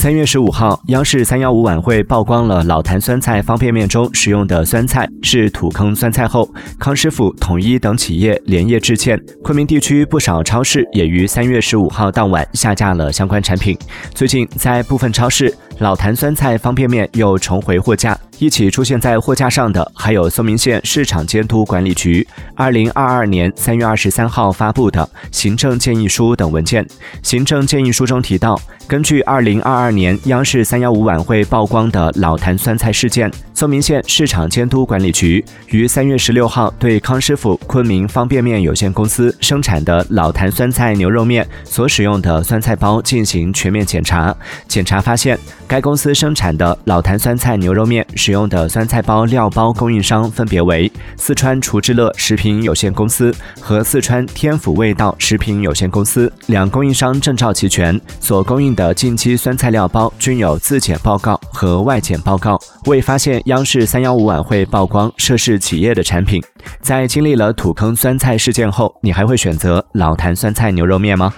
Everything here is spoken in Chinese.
三月十五号，央视三幺五晚会曝光了老坛酸菜方便面中使用的酸菜是土坑酸菜后，康师傅、统一等企业连夜致歉。昆明地区不少超市也于三月十五号当晚下架了相关产品。最近，在部分超市，老坛酸菜方便面又重回货架。一起出现在货架上的还有嵩明县市场监督管理局二零二二年三月二十三号发布的行政建议书等文件。行政建议书中提到，根据二零二二年央视三幺五晚会曝光的老坛酸菜事件，嵩明县市场监督管理局于三月十六号对康师傅昆明方便面有限公司生产的老坛酸菜牛肉面所使用的酸菜包进行全面检查。检查发现，该公司生产的老坛酸菜牛肉面。使用的酸菜包料包供应商分别为四川厨之乐食品有限公司和四川天府味道食品有限公司，两供应商证照齐全，所供应的近期酸菜料包均有自检报告和外检报告，未发现央视三幺五晚会曝光涉事企业的产品。在经历了土坑酸菜事件后，你还会选择老坛酸菜牛肉面吗？